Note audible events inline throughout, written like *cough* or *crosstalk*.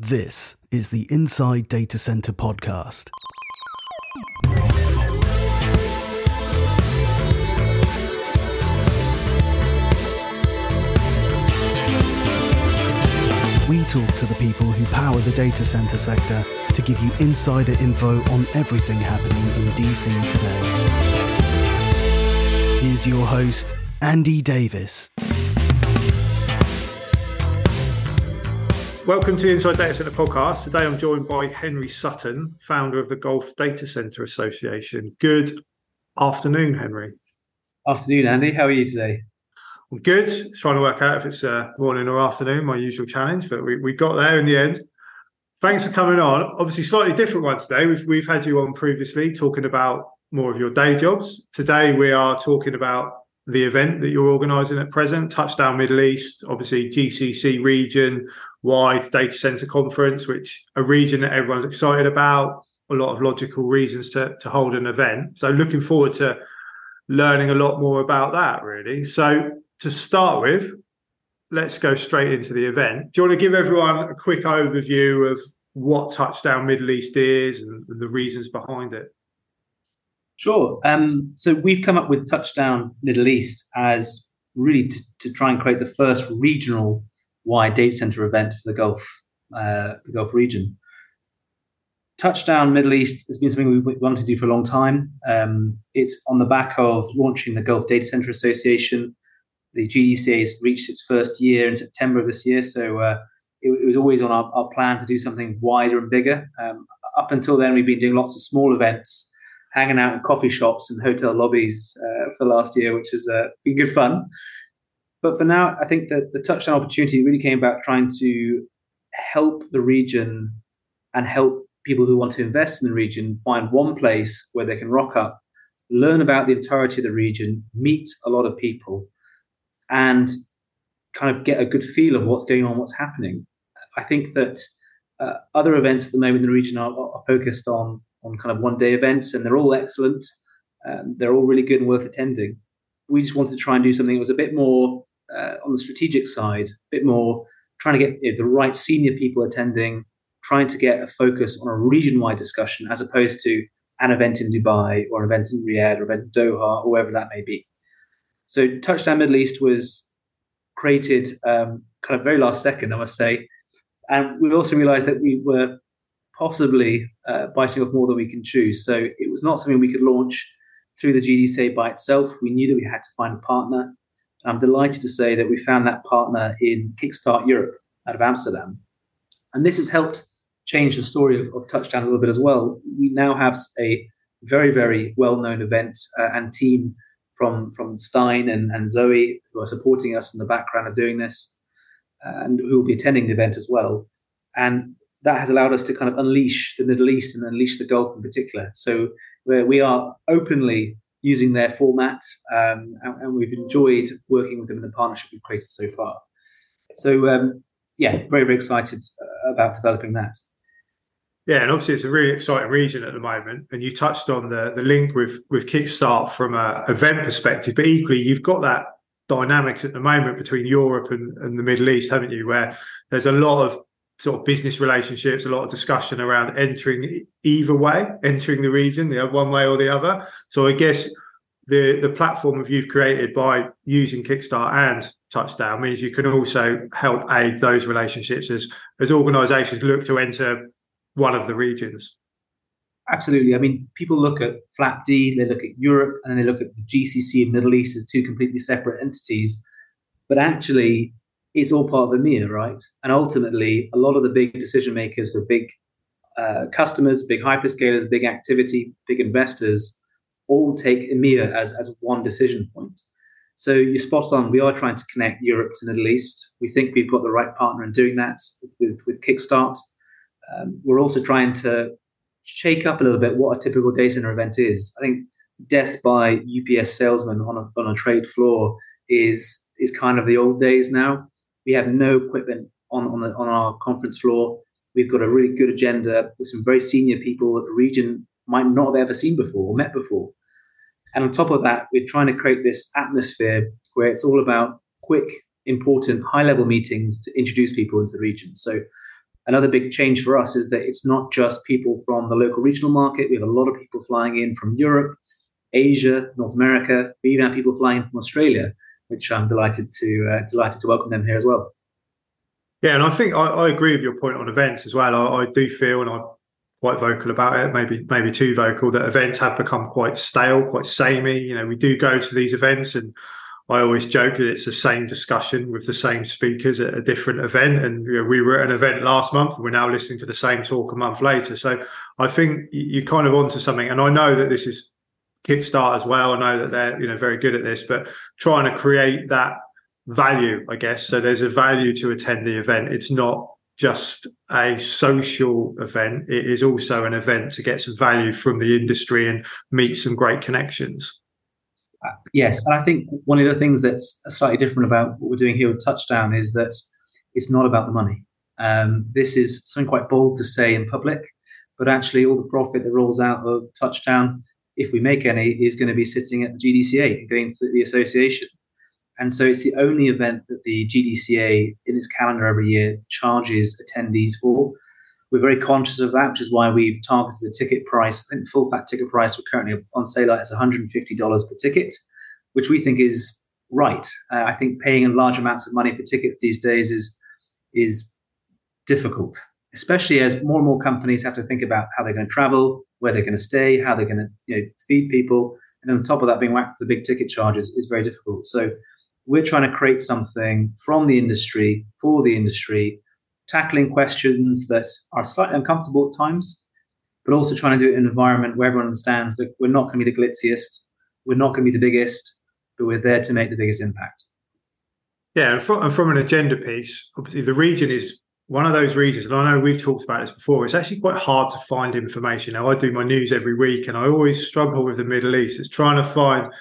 This is the Inside Data Center podcast. We talk to the people who power the data center sector to give you insider info on everything happening in DC today. Here's your host, Andy Davis. Welcome to the Inside Data Center podcast. Today I'm joined by Henry Sutton, founder of the Gulf Data Center Association. Good afternoon, Henry. Afternoon, Andy. How are you today? I'm good. Trying to work out if it's uh, morning or afternoon, my usual challenge, but we, we got there in the end. Thanks for coming on. Obviously, slightly different one today. We've, we've had you on previously talking about more of your day jobs. Today, we are talking about the event that you're organising at present, Touchdown Middle East, obviously GCC region wide data center conference, which a region that everyone's excited about. A lot of logical reasons to to hold an event. So looking forward to learning a lot more about that. Really. So to start with, let's go straight into the event. Do you want to give everyone a quick overview of what Touchdown Middle East is and, and the reasons behind it? Sure. Um, so we've come up with Touchdown Middle East as really to, to try and create the first regional wide data center event for the Gulf, uh, the Gulf region. Touchdown Middle East has been something we wanted to do for a long time. Um, it's on the back of launching the Gulf Data Center Association. The GDCA has reached its first year in September of this year, so uh, it, it, was always on our, our, plan to do something wider and bigger. Um, up until then, we've been doing lots of small events, hanging out in coffee shops and hotel lobbies uh, for the last year, which has uh, been good fun. But for now, I think that the touchdown opportunity really came about trying to help the region and help people who want to invest in the region find one place where they can rock up, learn about the entirety of the region, meet a lot of people, and kind of get a good feel of what's going on, what's happening. I think that uh, other events at the moment in the region are, are, focused on on kind of one day events, and they're all excellent. Um, they're all really good and worth attending. We just wanted to try and do something that was a bit more uh, on the strategic side, a bit more trying to get you know, the right senior people attending, trying to get a focus on a region wide discussion as opposed to an event in Dubai or an event in Riyadh or an event in Doha or wherever that may be. So, Touchdown Middle East was created um, kind of very last second, I must say. And we also realized that we were possibly uh, biting off more than we can chew. So, it was not something we could launch through the GDCA by itself. We knew that we had to find a partner. I'm delighted to say that we found that partner in Kickstart Europe out of Amsterdam. And this has helped change the story of, of Touchdown a little bit as well. We now have a very, very well known event uh, and team from, from Stein and, and Zoe who are supporting us in the background of doing this and who will be attending the event as well. And that has allowed us to kind of unleash the Middle East and unleash the Gulf in particular. So where we are openly using their format, um, and, and, we've enjoyed working with them in the partnership we've created so far. So, um, yeah, very, very excited uh, about developing that. Yeah, and obviously it's a really exciting region at the moment. And you touched on the the link with with Kickstart from a event perspective, but equally you've got that dynamics at the moment between Europe and, and the Middle East, haven't you? Where there's a lot of sort of business relationships, a lot of discussion around entering either way, entering the region, the one way or the other. So I guess the the platform that you've created by using Kickstart and Touchdown means you can also help aid those relationships as as organisations look to enter one of the regions. Absolutely. I mean, people look at FLAP-D, they look at Europe, and they look at the GCC and Middle East as two completely separate entities. But actually, it's all part of EMEA, right? And ultimately, a lot of the big decision makers for big uh, customers, big hyperscalers, big activity, big investors all take EMEA as, as one decision point. So you're spot on. We are trying to connect Europe to Middle East. We think we've got the right partner in doing that with, with Kickstart. Um, we're also trying to shake up a little bit what a typical data center event is. I think death by UPS salesman on a, on a trade floor is is kind of the old days now. We have no equipment on on, the, on our conference floor. We've got a really good agenda with some very senior people that the region might not have ever seen before or met before. And on top of that, we're trying to create this atmosphere where it's all about quick, important, high level meetings to introduce people into the region. So Another big change for us is that it's not just people from the local regional market. We have a lot of people flying in from Europe, Asia, North America. We even have people flying from Australia, which I'm delighted to uh, delighted to welcome them here as well. Yeah, and I think I, I agree with your point on events as well. I, I do feel, and I'm quite vocal about it, maybe maybe too vocal, that events have become quite stale, quite samey. You know, we do go to these events and I always joke that it's the same discussion with the same speakers at a different event. And you know, we were at an event last month and we're now listening to the same talk a month later. So I think you're kind of onto something. And I know that this is Kickstart as well. I know that they're, you know, very good at this, but trying to create that value, I guess. So there's a value to attend the event. It's not just a social event. It is also an event to get some value from the industry and meet some great connections. Yes, and I think one of the things that's slightly different about what we're doing here with Touchdown is that it's not about the money. Um, this is something quite bold to say in public, but actually, all the profit that rolls out of Touchdown, if we make any, is going to be sitting at the GDCA going to the association. And so, it's the only event that the GDCA in its calendar every year charges attendees for. We're very conscious of that, which is why we've targeted the ticket price. I think the full fat ticket price we're currently on sale at is $150 per ticket, which we think is right. Uh, I think paying large amounts of money for tickets these days is is difficult, especially as more and more companies have to think about how they're going to travel, where they're going to stay, how they're going to you know, feed people, and on top of that, being whacked with the big ticket charges is very difficult. So we're trying to create something from the industry for the industry tackling questions that are slightly uncomfortable at times, but also trying to do it in an environment where everyone understands that we're not going to be the glitziest, we're not going to be the biggest, but we're there to make the biggest impact. Yeah, and from, and from an agenda piece, obviously the region is one of those regions, and I know we've talked about this before. It's actually quite hard to find information. Now, I do my news every week, and I always struggle with the Middle East. It's trying to find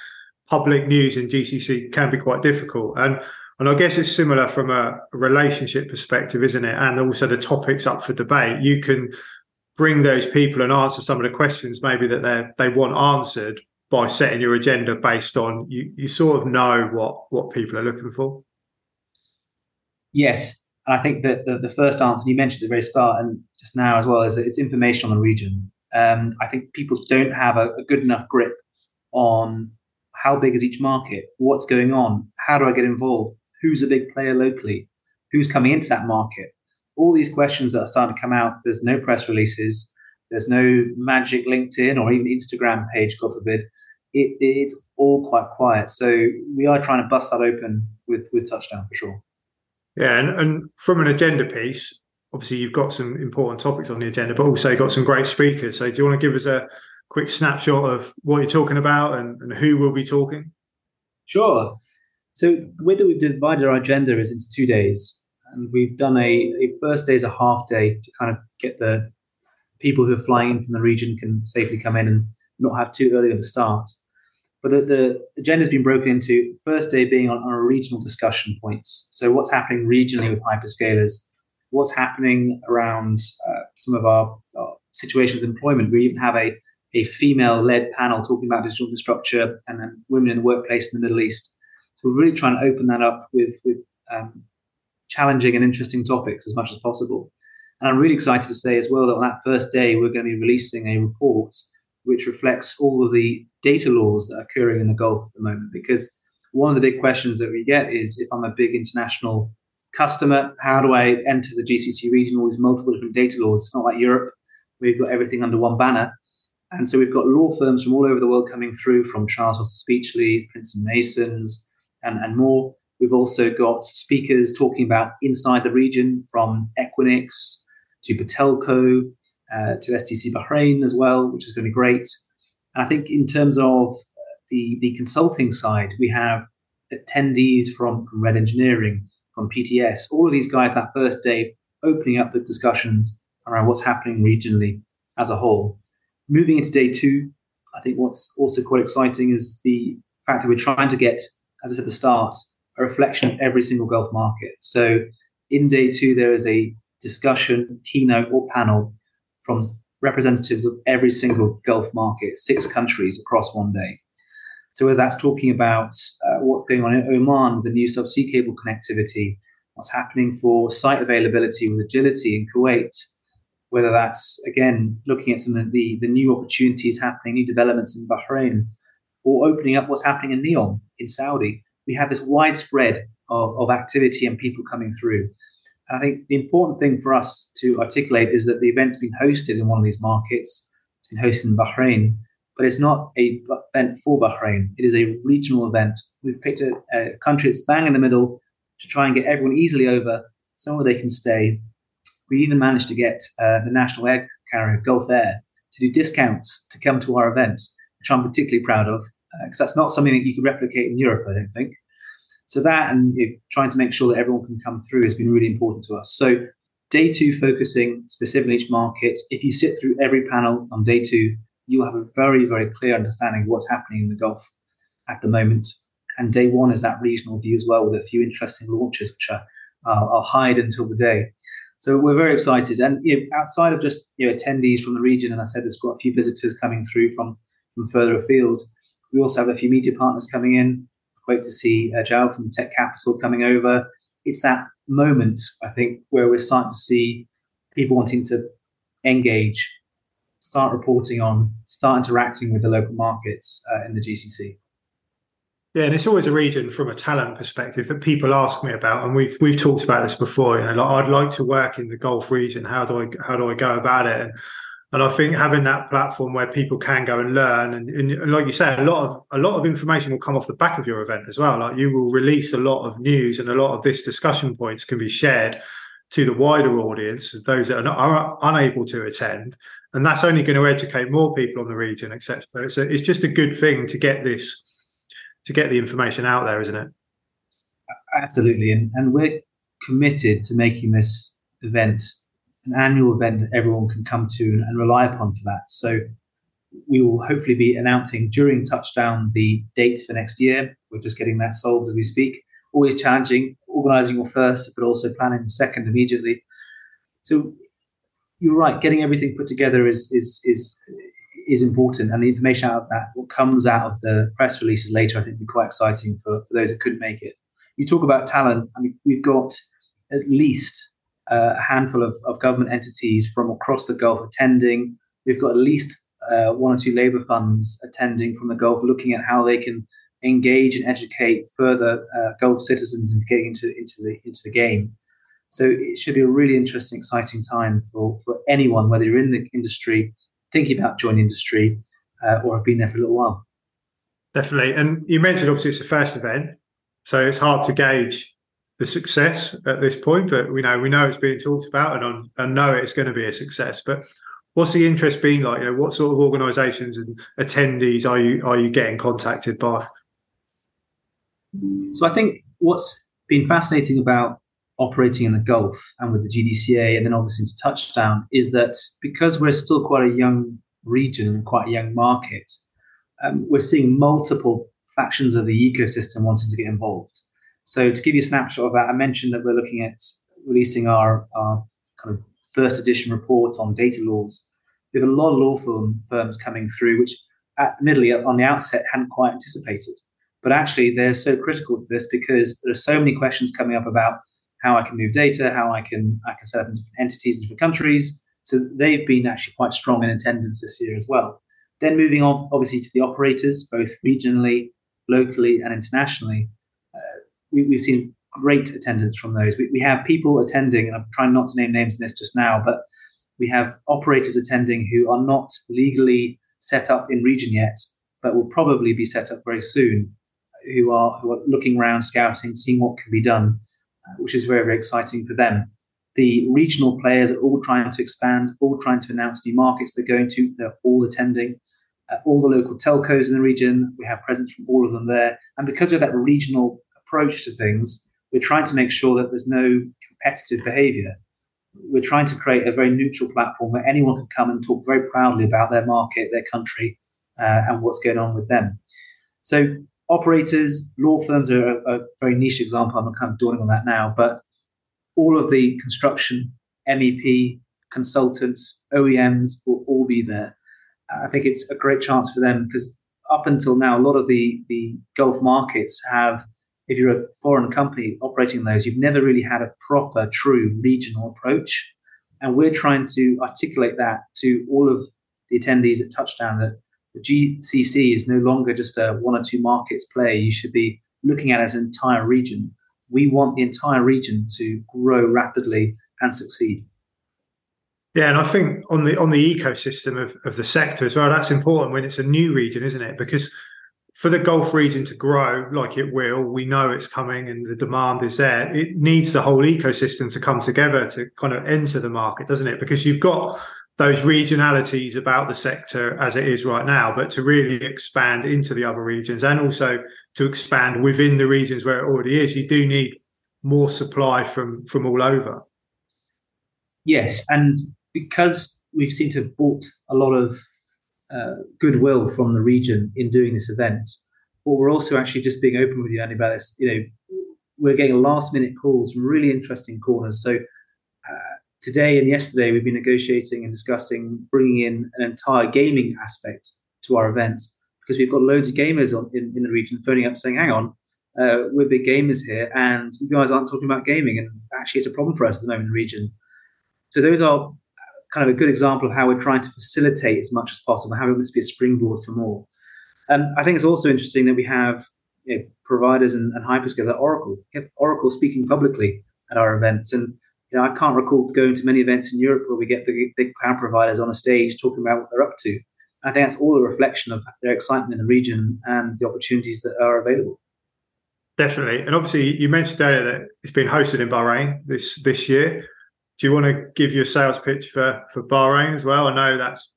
public news in GCC can be quite difficult, and and I guess it's similar from a relationship perspective, isn't it? And also the topics up for debate. You can bring those people and answer some of the questions maybe that they they want answered by setting your agenda based on you. You sort of know what what people are looking for. Yes, and I think that the, the first answer you mentioned at the very start and just now as well is that it's information on the region. Um, I think people don't have a, a good enough grip on how big is each market, what's going on, how do I get involved, who's a big player locally, who's coming into that market. All these questions that are starting to come out, there's no press releases, there's no magic LinkedIn or even Instagram page, God forbid. It, it's all quite quiet. So we are trying to bust that open with, with Touchdown for sure. Yeah, and, and from an agenda piece, obviously you've got some important topics on the agenda, but also got some great speakers. So do you want to give us a quick snapshot of what you're talking about and, and who will be talking? Sure. So the way that we've divided our agenda is into two days, and we've done a, a first day is a half day to kind of get the people who are flying in from the region can safely come in and not have too early of a start. But the, the agenda has been broken into first day being on, on regional discussion points. So what's happening regionally with hyperscalers? What's happening around uh, some of our, our situations of employment? We even have a a female-led panel talking about digital infrastructure and then women in the workplace in the Middle East. So we're really trying to open that up with with um, challenging and interesting topics as much as possible. And I'm really excited to say as well that on that first day we're going to be releasing a report which reflects all of the data laws that are occurring in the Gulf at the moment. Because one of the big questions that we get is if I'm a big international customer, how do I enter the GCC region? All these multiple different data laws. It's not like Europe. We've got everything under one banner. And so we've got law firms from all over the world coming through, from Charles Foster Speechlys, Pinsent Masons, and, and more. We've also got speakers talking about inside the region from Equinix to Batelco uh, to STC Bahrain as well, which is going to be great. And I think in terms of the, the consulting side, we have attendees from, from Red Engineering, from PTS, all of these guys that first day opening up the discussions around what's happening regionally as a whole. Moving into day two, I think what's also quite exciting is the fact that we're trying to get as I said at the start, a reflection of every single Gulf market. So in day two, there is a discussion, keynote, or panel from representatives of every single Gulf market, six countries across one day. So whether that's talking about uh, what's going on in Oman, with the new subsea cable connectivity, what's happening for site availability with agility in Kuwait, whether that's again looking at some of the, the new opportunities happening, new developments in Bahrain, or opening up what's happening in Neom in Saudi. We have this widespread of, of activity and people coming through. I think the important thing for us to articulate is that the event's been hosted in one of these markets. It's been hosted in Bahrain, but it's not a event for Bahrain. It is a regional event. We've picked a, a country that's bang in the middle to try and get everyone easily over somewhere they can stay. We even managed to get uh, the national air carrier Gulf Air to do discounts to come to our events, which I'm particularly proud of because uh, that's not something that you can replicate in Europe, I don't think. So that and you know, trying to make sure that everyone can come through has been really important to us. So day two focusing specifically each market. If you sit through every panel on day two, you'll have a very, very clear understanding of what's happening in the Gulf at the moment. And day one is that regional view as well, with a few interesting launches, which are, uh, I'll hide until the day. So we're very excited. And you know, outside of just you know, attendees from the region, and I said there's quite a few visitors coming through from, from further afield, we also have a few media partners coming in. Great to see uh, Jal from Tech Capital coming over. It's that moment, I think, where we're starting to see people wanting to engage, start reporting on, start interacting with the local markets uh, in the GCC. Yeah, and it's always a region from a talent perspective that people ask me about, and we've we've talked about this before. You know, like I'd like to work in the Gulf region. How do I how do I go about it? And and I think having that platform where people can go and learn, and, and, like you say, a lot of a lot of information will come off the back of your event as well. Like you will release a lot of news, and a lot of this discussion points can be shared to the wider audience, those that are, not, are unable to attend, and that's only going to educate more people on the region, etc. It's it's just a good thing to get this to get the information out there, isn't it? Absolutely, and and we're committed to making this event an annual event that everyone can come to and, and rely upon for that. So we will hopefully be announcing during touchdown the date for next year. We're just getting that solved as we speak. Always challenging, organising your first, but also planning the second immediately. So you're right. Getting everything put together is is is is important, and the information out of that, what comes out of the press releases later, I think, will be quite exciting for, for those that couldn't make it. You talk about talent. I mean, we've got at least a handful of, of government entities from across the Gulf attending. We've got at least uh, one or two labour funds attending from the Gulf, looking at how they can engage and educate further uh, Gulf citizens into getting into into the into the game. So it should be a really interesting, exciting time for for anyone, whether you're in the industry, thinking about joining industry, uh, or have been there for a little while. Definitely, and you mentioned obviously it's the first event, so it's hard to gauge the success at this point, but we know we know it's being talked about, and and know it's going to be a success. But what's the interest been like? You know, what sort of organisations and attendees are you are you getting contacted by? So I think what's been fascinating about operating in the Gulf and with the GDCA, and then obviously into Touchdown, is that because we're still quite a young region and quite a young market, um, we're seeing multiple factions of the ecosystem wanting to get involved. So to give you a snapshot of that, I mentioned that we're looking at releasing our, our kind of first edition report on data laws. We have a lot of law firm, firms coming through, which admittedly on the outset hadn't quite anticipated. But actually, they're so critical to this because there are so many questions coming up about how I can move data, how I can I can set up different entities in different countries. So they've been actually quite strong in attendance this year as well. Then moving on, obviously, to the operators, both regionally, locally, and internationally we, have seen great attendance from those. We, we have people attending, and I'm trying not to name names in this just now, but we have operators attending who are not legally set up in region yet, but will probably be set up very soon, who are who are looking around, scouting, seeing what can be done, uh, which is very very exciting for them. The regional players are all trying to expand, all trying to announce new markets they're going to. They're all attending. Uh, all the local telcos in the region, we have presence from all of them there, and because of that regional approach to things, we're trying to make sure that there's no competitive behavior. We're trying to create a very neutral platform where anyone can come and talk very proudly about their market, their country, uh, and what's going on with them. So, operators, law firms are a, a very niche example. I'm kind of dawning on that now, but all of the construction, MEP, consultants, OEMs will all be there. I think it's a great chance for them because up until now, a lot of the, the Gulf markets have if you're a foreign company operating those, you've never really had a proper, true regional approach. And we're trying to articulate that to all of the attendees at Touchdown that the GCC is no longer just a one or two markets play. You should be looking at it as an entire region. We want the entire region to grow rapidly and succeed. Yeah, and I think on the on the ecosystem of, of the sector as well, that's important when it's a new region, isn't it? Because for the Gulf region to grow like it will, we know it's coming and the demand is there. It needs the whole ecosystem to come together to kind of enter the market, doesn't it? Because you've got those regionalities about the sector as it is right now, but to really expand into the other regions and also to expand within the regions where it already is, you do need more supply from from all over. Yes, and because we seem to have bought a lot of uh, goodwill from the region in doing this event, but we're also actually just being open with you, Andy, about this. You know, we're getting last minute calls from really interesting corners. So uh, today and yesterday, we've been negotiating and discussing bringing in an entire gaming aspect to our event because we've got loads of gamers on, in, in the region phoning up saying, hang on, uh, we're big gamers here and you guys aren't talking about gaming. And actually, it's a problem for us at the moment in the region. So those are kind of a good example of how we're trying to facilitate as much as possible, we want be a springboard for more. Um, I think it's also interesting that we have you know, providers and, and hyperscalers like Oracle. Oracle speaking publicly at our events, and you know, I can't recall going to many events in Europe where we get the big cloud providers on a stage talking about what they're up to. I think that's all a reflection of their excitement in the region and the opportunities that are available. Definitely, and obviously, you mentioned earlier that it's been hosted in Bahrain this this year. Do you want to give your sales pitch for for Bahrain as well? I know that's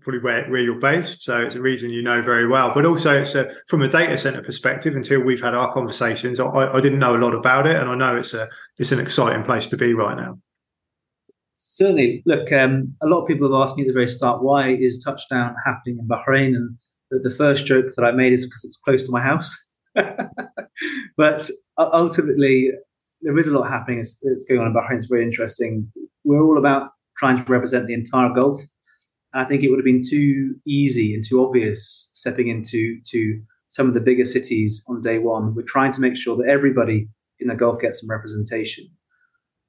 probably where, where you're based, so it's a reason you know very well. But also, it's a, from a data center perspective. Until we've had our conversations, I, I didn't know a lot about it, and I know it's a it's an exciting place to be right now. Certainly, look, um, a lot of people have asked me at the very start, why is touchdown happening in Bahrain? And the, the first joke that I made is because it's close to my house. *laughs* but ultimately, there is a lot happening. It's, it's going on in Bahrain. It's very interesting. We're all about trying to represent the entire Gulf. I think it would have been too easy and too obvious stepping into to some of the bigger cities on day one. We're trying to make sure that everybody in the Gulf gets some representation.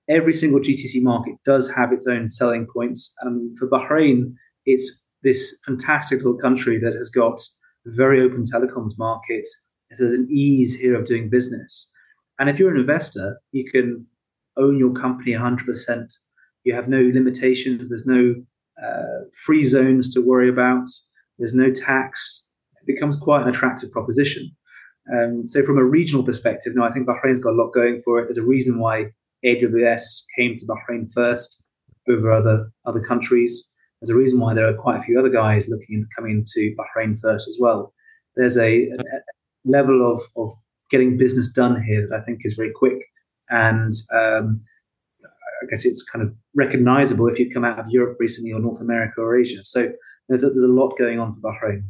Every single GCC market does have its own selling points. And for Bahrain, it's this fantastic little country that has got a very open telecoms market. There's an ease here of doing business. And if you're an investor, you can own your company 100%. You have no limitations. There's no uh, free zones to worry about. There's no tax. It becomes quite an attractive proposition. Um, so, from a regional perspective, no, I think Bahrain's got a lot going for it. There's a reason why AWS came to Bahrain first over other other countries. There's a reason why there are quite a few other guys looking into coming to Bahrain first as well. There's a, a level of, of getting business done here that I think is very quick. And um, I guess it's kind of recognizable if you come out of Europe recently or North America or Asia. So there's a, there's a lot going on for Bahrain.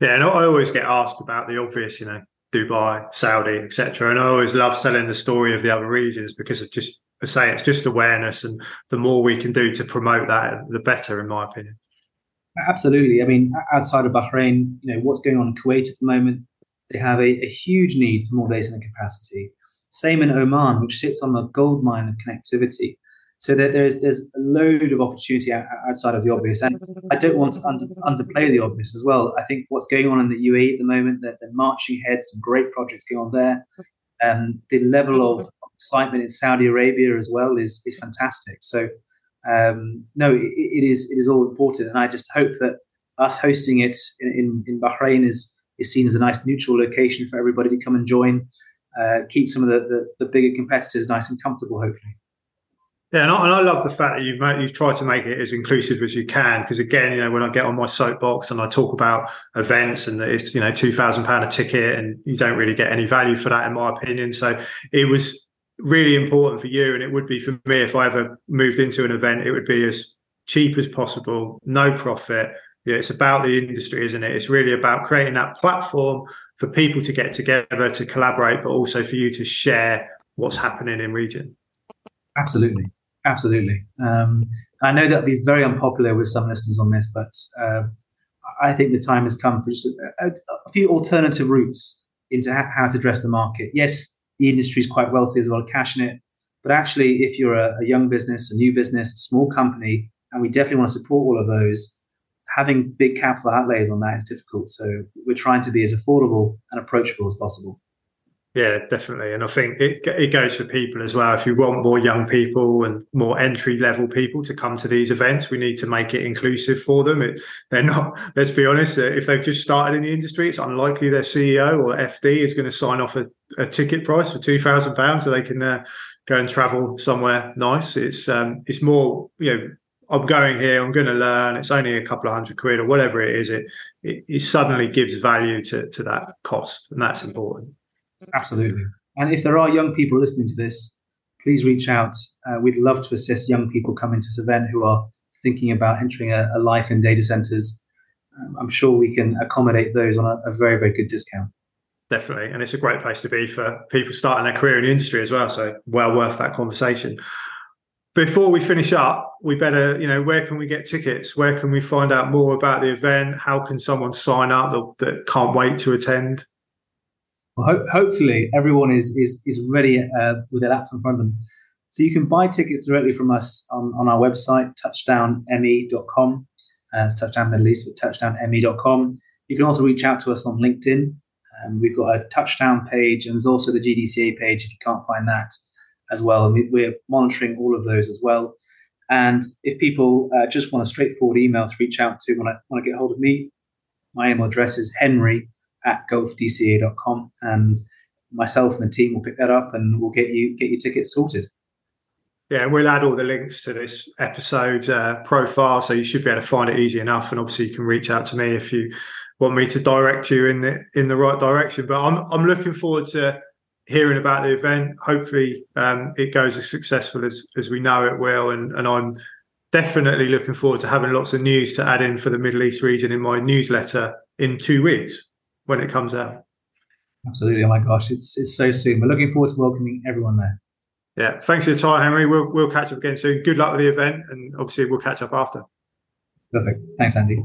Yeah, and I always get asked about the obvious, you know, Dubai, Saudi, etc. And I always love telling the story of the other regions because it's just, I say, it's just awareness, and the more we can do to promote that, the better, in my opinion. Absolutely. I mean, outside of Bahrain, you know, what's going on in Kuwait at the moment, they have a, a huge need for more data center capacity. Same in Oman, which sits on the gold mine of connectivity. So that there's there's a load of opportunity outside of the obvious, and I don't want to under, underplay the obvious as well. I think what's going on in the UAE at the moment, that they're marching ahead, some great projects going on there. Um, the level of excitement in Saudi Arabia as well is is fantastic. So um, no, it, it is it is all important, and I just hope that us hosting it in, in, in Bahrain is is seen as a nice neutral location for everybody to come and join. Uh, keep some of the, the, the bigger competitors nice and comfortable, hopefully. Yeah, and I, and I, love the fact that you've made, you've tried to make it as inclusive as you can. Because again, you know, when I get on my soapbox and I talk about events and that it's you know two thousand pound a ticket, and you don't really get any value for that, in my opinion. So it was really important for you, and it would be for me if I ever moved into an event. It would be as cheap as possible, no profit, yeah, it's about the industry, isn't it? It's really about creating that platform for people to get together to collaborate, but also for you to share what's happening in region. Absolutely, absolutely. Um, I know that'll be very unpopular with some listeners on this, but uh, I think the time has come for just a, a, a few alternative routes into how to address the market. Yes, the industry is quite wealthy, there's a lot of cash in it, but actually, if you're a, a young business, a new business, a small company, and we definitely want to support all of those, having big capital outlays on that is difficult. So we're trying to be as affordable and approachable as possible. Yeah, definitely. And I think it it goes for people as well. If you want more young people and more entry level people to come to these events, we need to make it inclusive for them. It, they're not, let's be honest, uh, if they've just started in the industry, it's unlikely their CEO or FD is going to sign off a, a ticket price for £2,000 so they can uh, go and travel somewhere nice. It's um, it's more, you know, I'm going here, I'm going to learn. It's only a couple of hundred quid or whatever it is. It, it, it suddenly gives value to, to that cost, and that's important. Absolutely. And if there are young people listening to this, please reach out. Uh, we'd love to assist young people coming to this event who are thinking about entering a, a life in data centers. Um, I'm sure we can accommodate those on a, a, very, very good discount. Definitely. And it's a great place to be for people starting their career in the industry as well. So, well worth that conversation. Before we finish up, we better, you know, where can we get tickets? Where can we find out more about the event? How can someone sign up that, that can't wait to attend? Well, ho- hopefully everyone is is is ready uh, with their laptop in front of them. So you can buy tickets directly from us on, on our website, touchdownme.com. Uh, it's Touchdown Middle East, but touchdownme.com. You can also reach out to us on LinkedIn. Um, we've got a touchdown page, and there's also the GDCA page if you can't find that as well. And we're monitoring all of those as well. And if people uh, just want a straightforward email to reach out to when I want to get hold of me, my email address is henry at gulfdca.com. And myself and the team will pick that up and we'll get you get your tickets sorted. Yeah, and we'll add all the links to this episode uh, profile, so you should be able to find it easy enough. And obviously, you can reach out to me if you want me to direct you in the in the right direction. But I'm I'm looking forward to hearing about the event. Hopefully, um, it goes as successful as as we know it will, and and I'm definitely looking forward to having lots of news to add in for the Middle East region in my newsletter in two weeks when it comes out. Absolutely. Oh my gosh, it's it's so soon. We're looking forward to welcoming everyone there. Yeah. Thanks for your time, Henry. We'll we'll catch up again soon. Good luck with the event, and obviously we'll catch up after. Perfect. Thanks, Andy.